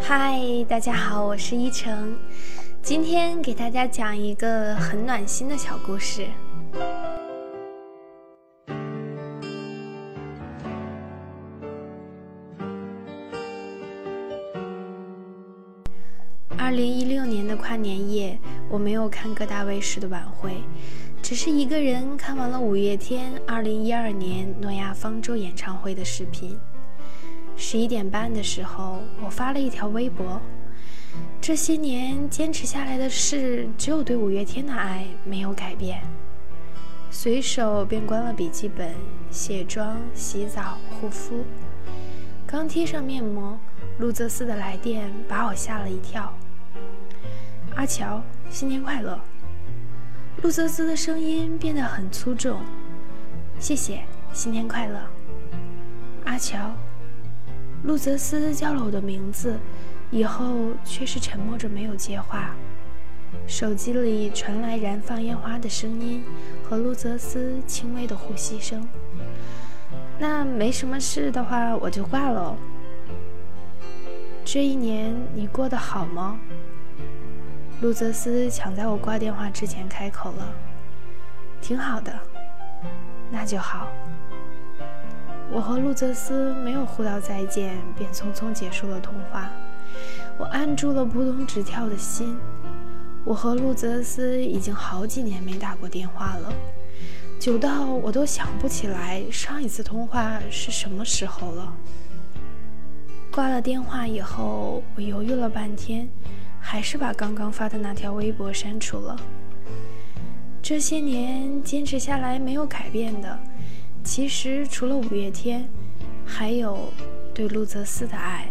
嗨，大家好，我是依晨，今天给大家讲一个很暖心的小故事。二零一六年的跨年夜，我没有看各大卫视的晚会，只是一个人看完了五月天二零一二年诺亚方舟演唱会的视频。十一点半的时候，我发了一条微博。这些年坚持下来的事，只有对五月天的爱没有改变。随手便关了笔记本，卸妆、洗澡、护肤。刚贴上面膜，陆泽斯的来电把我吓了一跳。阿乔，新年快乐！陆泽斯的声音变得很粗重。谢谢，新年快乐，阿乔。陆泽斯叫了我的名字，以后却是沉默着没有接话。手机里传来燃放烟花的声音和陆泽斯轻微的呼吸声。那没什么事的话，我就挂了。这一年你过得好吗？陆泽斯抢在我挂电话之前开口了：“挺好的，那就好。”我和陆泽斯没有互道再见，便匆匆结束了通话。我按住了扑通直跳的心。我和陆泽斯已经好几年没打过电话了，久到我都想不起来上一次通话是什么时候了。挂了电话以后，我犹豫了半天，还是把刚刚发的那条微博删除了。这些年坚持下来没有改变的。其实，除了五月天，还有对路泽斯的爱。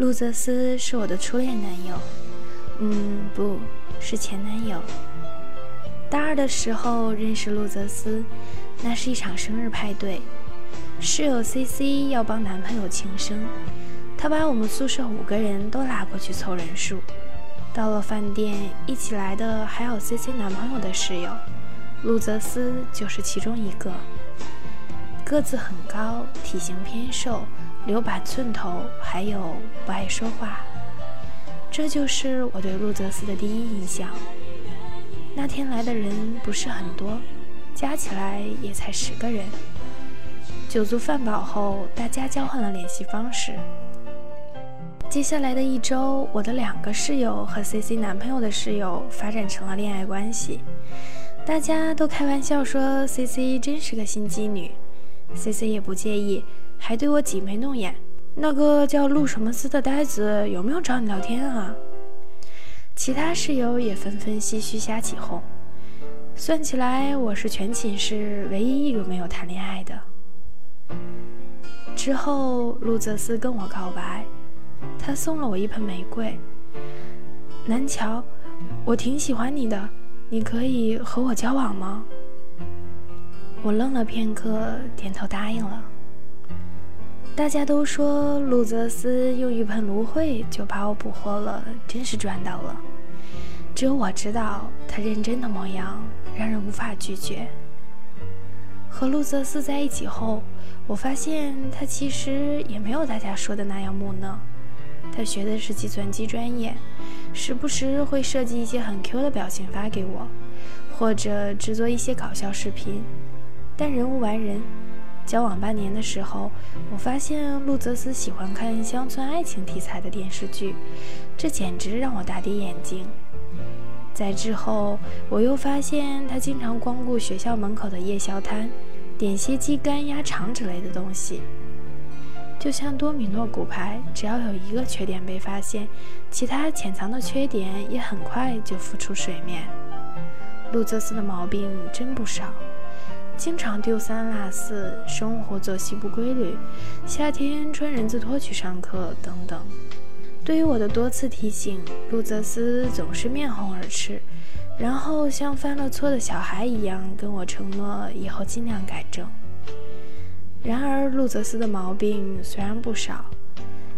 陆泽斯是我的初恋男友，嗯，不是前男友。大二的时候认识陆泽斯，那是一场生日派对，室友 C C 要帮男朋友庆生，他把我们宿舍五个人都拉过去凑人数。到了饭店，一起来的还有 C C 男朋友的室友，陆泽斯就是其中一个。个子很高，体型偏瘦。留把寸头，还有不爱说话，这就是我对陆泽斯的第一印象。那天来的人不是很多，加起来也才十个人。酒足饭饱后，大家交换了联系方式。接下来的一周，我的两个室友和 C C 男朋友的室友发展成了恋爱关系，大家都开玩笑说 C C 真是个心机女，C C 也不介意。还对我挤眉弄眼，那个叫陆什么斯的呆子有没有找你聊天啊？其他室友也纷纷唏嘘瞎起哄。算起来，我是全寝室唯一一个没有谈恋爱的。之后，陆泽斯跟我告白，他送了我一盆玫瑰。南桥，我挺喜欢你的，你可以和我交往吗？我愣了片刻，点头答应了。大家都说路泽斯用一盆芦荟就把我捕获了，真是赚到了。只有我知道他认真的模样，让人无法拒绝。和路泽斯在一起后，我发现他其实也没有大家说的那样木讷。他学的是计算机专业，时不时会设计一些很 Q 的表情发给我，或者制作一些搞笑视频。但人无完人。交往半年的时候，我发现陆泽斯喜欢看乡村爱情题材的电视剧，这简直让我大跌眼镜。在之后，我又发现他经常光顾学校门口的夜宵摊，点些鸡肝、鸭肠之类的东西。就像多米诺骨牌，只要有一个缺点被发现，其他潜藏的缺点也很快就浮出水面。陆泽斯的毛病真不少。经常丢三落四，生活作息不规律，夏天穿人字拖去上课等等。对于我的多次提醒，路泽斯总是面红耳赤，然后像犯了错的小孩一样跟我承诺以后尽量改正。然而，路泽斯的毛病虽然不少，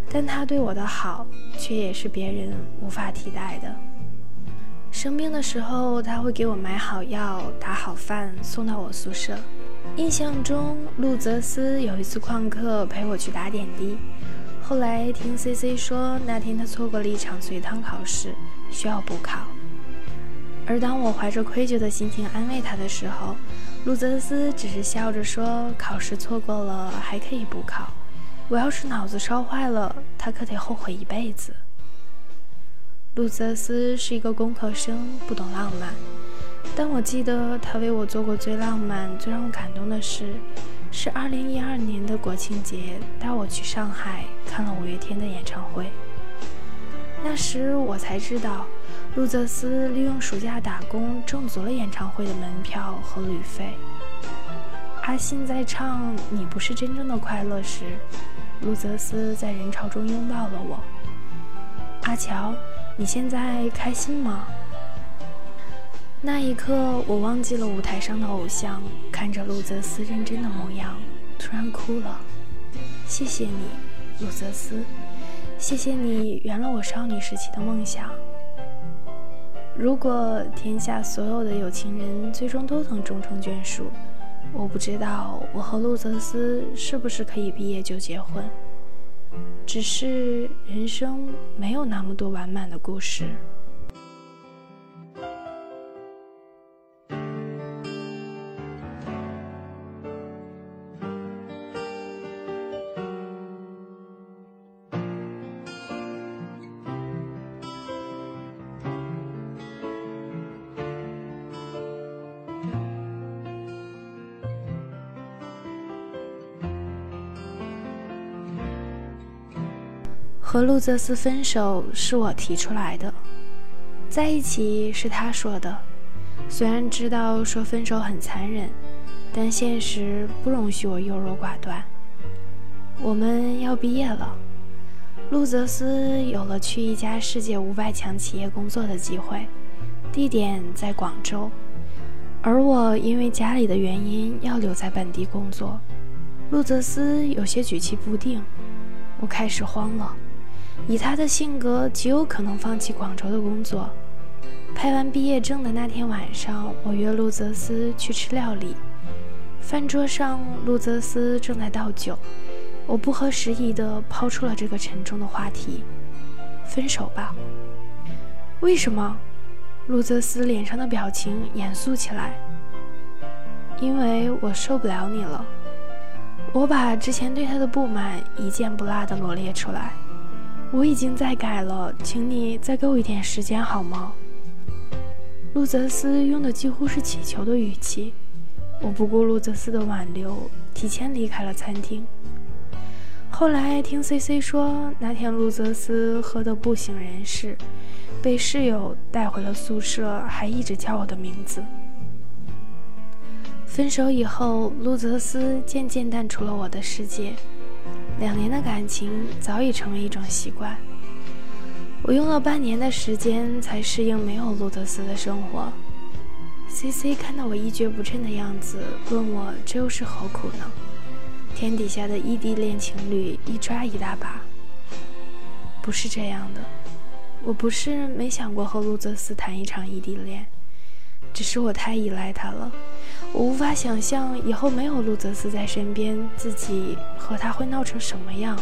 但他对我的好却也是别人无法替代的。生病的时候，他会给我买好药、打好饭送到我宿舍。印象中，路泽斯有一次旷课陪我去打点滴。后来听 C C 说，那天他错过了一场随堂考试，需要补考。而当我怀着愧疚的心情安慰他的时候，路泽斯只是笑着说：“考试错过了还可以补考，我要是脑子烧坏了，他可得后悔一辈子。”路泽斯是一个工科生，不懂浪漫，但我记得他为我做过最浪漫、最让我感动的事，是2012年的国庆节带我去上海看了五月天的演唱会。那时我才知道。路泽斯利用暑假打工挣足了演唱会的门票和旅费。阿信在唱《你不是真正的快乐》时，路泽斯在人潮中拥抱了我。阿乔，你现在开心吗？那一刻，我忘记了舞台上的偶像，看着路泽斯认真的模样，突然哭了。谢谢你，路泽斯，谢谢你圆了我少女时期的梦想。如果天下所有的有情人最终都能终成眷属，我不知道我和路泽斯是不是可以毕业就结婚。只是人生没有那么多完满的故事。和路泽斯分手是我提出来的，在一起是他说的。虽然知道说分手很残忍，但现实不容许我优柔寡断。我们要毕业了，路泽斯有了去一家世界五百强企业工作的机会，地点在广州，而我因为家里的原因要留在本地工作。路泽斯有些举棋不定，我开始慌了。以他的性格，极有可能放弃广州的工作。拍完毕业证的那天晚上，我约陆泽斯去吃料理。饭桌上，陆泽斯正在倒酒，我不合时宜地抛出了这个沉重的话题：“分手吧。”为什么？陆泽斯脸上的表情严肃起来。因为我受不了你了。我把之前对他的不满一件不落地罗列出来。我已经在改了，请你再给我一点时间好吗？路泽斯用的几乎是乞求的语气。我不顾路泽斯的挽留，提前离开了餐厅。后来听 C C 说，那天路泽斯喝得不省人事，被室友带回了宿舍，还一直叫我的名字。分手以后，路泽斯渐渐淡出了我的世界。两年的感情早已成为一种习惯。我用了半年的时间才适应没有路德斯的生活。C C 看到我一蹶不振的样子，问我这又是何苦呢？天底下的异地恋情侣一抓一大把。不是这样的，我不是没想过和路泽斯谈一场异地恋，只是我太依赖他了。我无法想象以后没有路泽斯在身边，自己和他会闹成什么样，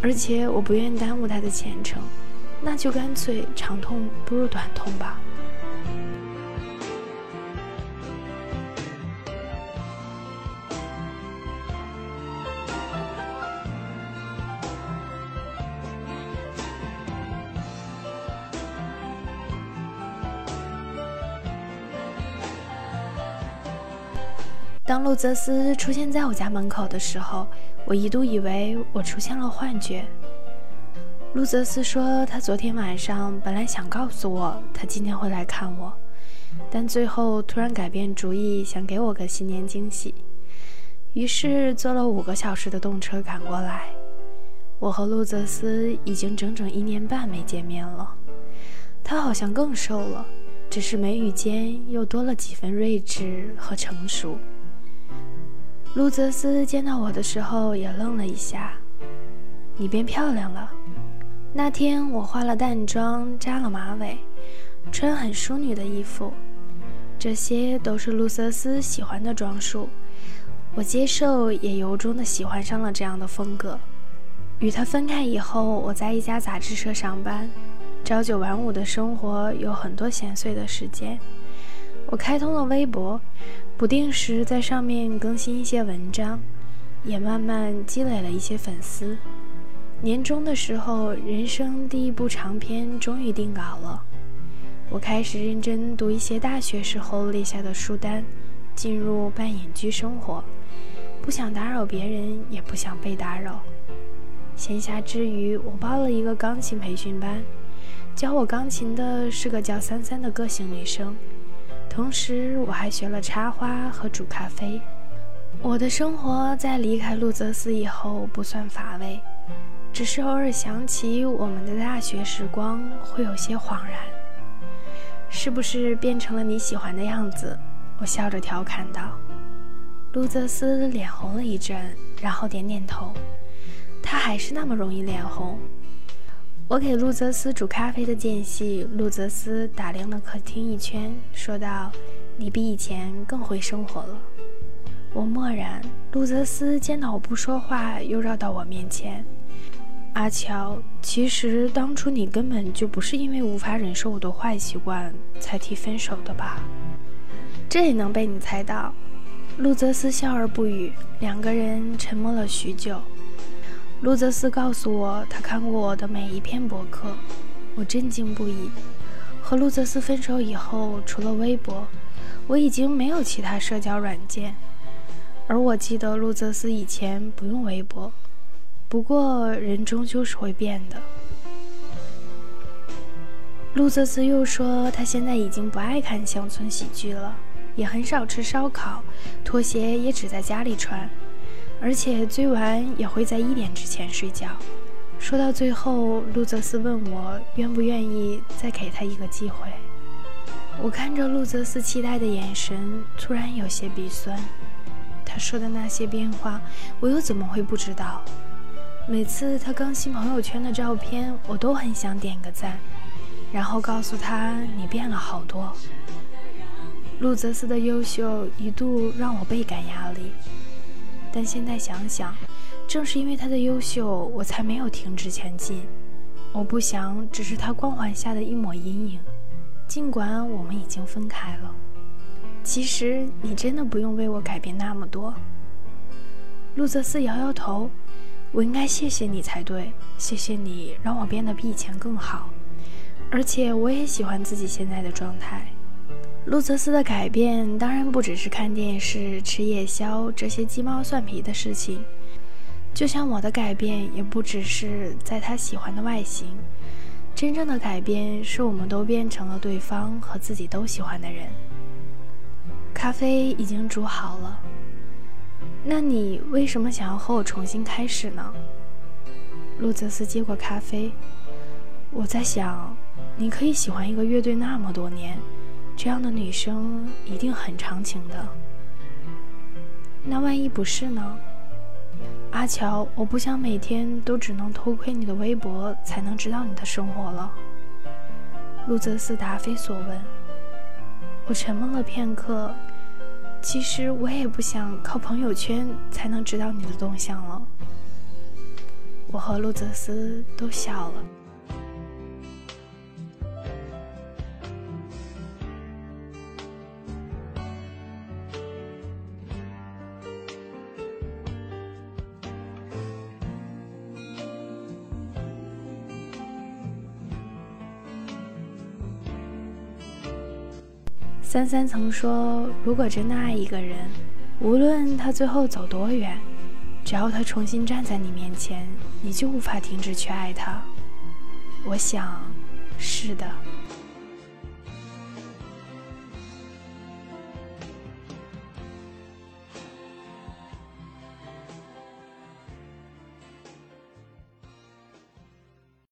而且我不愿耽误他的前程，那就干脆长痛不如短痛吧。当路泽斯出现在我家门口的时候，我一度以为我出现了幻觉。路泽斯说，他昨天晚上本来想告诉我他今天会来看我，但最后突然改变主意，想给我个新年惊喜，于是坐了五个小时的动车赶过来。我和路泽斯已经整整一年半没见面了，他好像更瘦了，只是眉宇间又多了几分睿智和成熟。路泽斯见到我的时候也愣了一下：“你变漂亮了。”那天我化了淡妆，扎了马尾，穿很淑女的衣服，这些都是路泽斯喜欢的装束。我接受，也由衷的喜欢上了这样的风格。与他分开以后，我在一家杂志社上班，朝九晚五的生活有很多闲碎的时间。我开通了微博，不定时在上面更新一些文章，也慢慢积累了一些粉丝。年终的时候，人生第一部长篇终于定稿了。我开始认真读一些大学时候列下的书单，进入半隐居生活。不想打扰别人，也不想被打扰。闲暇之余，我报了一个钢琴培训班，教我钢琴的是个叫三三的个性女生。同时，我还学了插花和煮咖啡。我的生活在离开路泽斯以后不算乏味，只是偶尔想起我们的大学时光，会有些恍然。是不是变成了你喜欢的样子？我笑着调侃道。路泽斯脸红了一阵，然后点点头。他还是那么容易脸红。我给路泽斯煮咖啡的间隙，路泽斯打量了客厅一圈，说道：“你比以前更会生活了。”我默然。路泽斯见到我不说话，又绕到我面前：“阿乔，其实当初你根本就不是因为无法忍受我的坏习惯才提分手的吧？这也能被你猜到。”路泽斯笑而不语，两个人沉默了许久。路泽斯告诉我，他看过我的每一篇博客，我震惊不已。和路泽斯分手以后，除了微博，我已经没有其他社交软件。而我记得路泽斯以前不用微博。不过，人终究是会变的。路泽斯又说，他现在已经不爱看乡村喜剧了。也很少吃烧烤，拖鞋也只在家里穿，而且最晚也会在一点之前睡觉。说到最后，路泽斯问我愿不愿意再给他一个机会。我看着路泽斯期待的眼神，突然有些鼻酸。他说的那些变化，我又怎么会不知道？每次他更新朋友圈的照片，我都很想点个赞，然后告诉他你变了好多。路泽斯的优秀一度让我倍感压力，但现在想想，正是因为他的优秀，我才没有停止前进。我不想只是他光环下的一抹阴影，尽管我们已经分开了。其实你真的不用为我改变那么多。路泽斯摇摇头，我应该谢谢你才对，谢谢你让我变得比以前更好，而且我也喜欢自己现在的状态。路泽斯的改变当然不只是看电视、吃夜宵这些鸡毛蒜皮的事情，就像我的改变也不只是在他喜欢的外形。真正的改变是我们都变成了对方和自己都喜欢的人。咖啡已经煮好了，那你为什么想要和我重新开始呢？路泽斯接过咖啡，我在想，你可以喜欢一个乐队那么多年。这样的女生一定很长情的，那万一不是呢？阿乔，我不想每天都只能偷窥你的微博才能知道你的生活了。路泽斯答非所问。我沉默了片刻，其实我也不想靠朋友圈才能知道你的动向了。我和路泽斯都笑了。三三曾说：“如果真的爱一个人，无论他最后走多远，只要他重新站在你面前，你就无法停止去爱他。”我想，是的。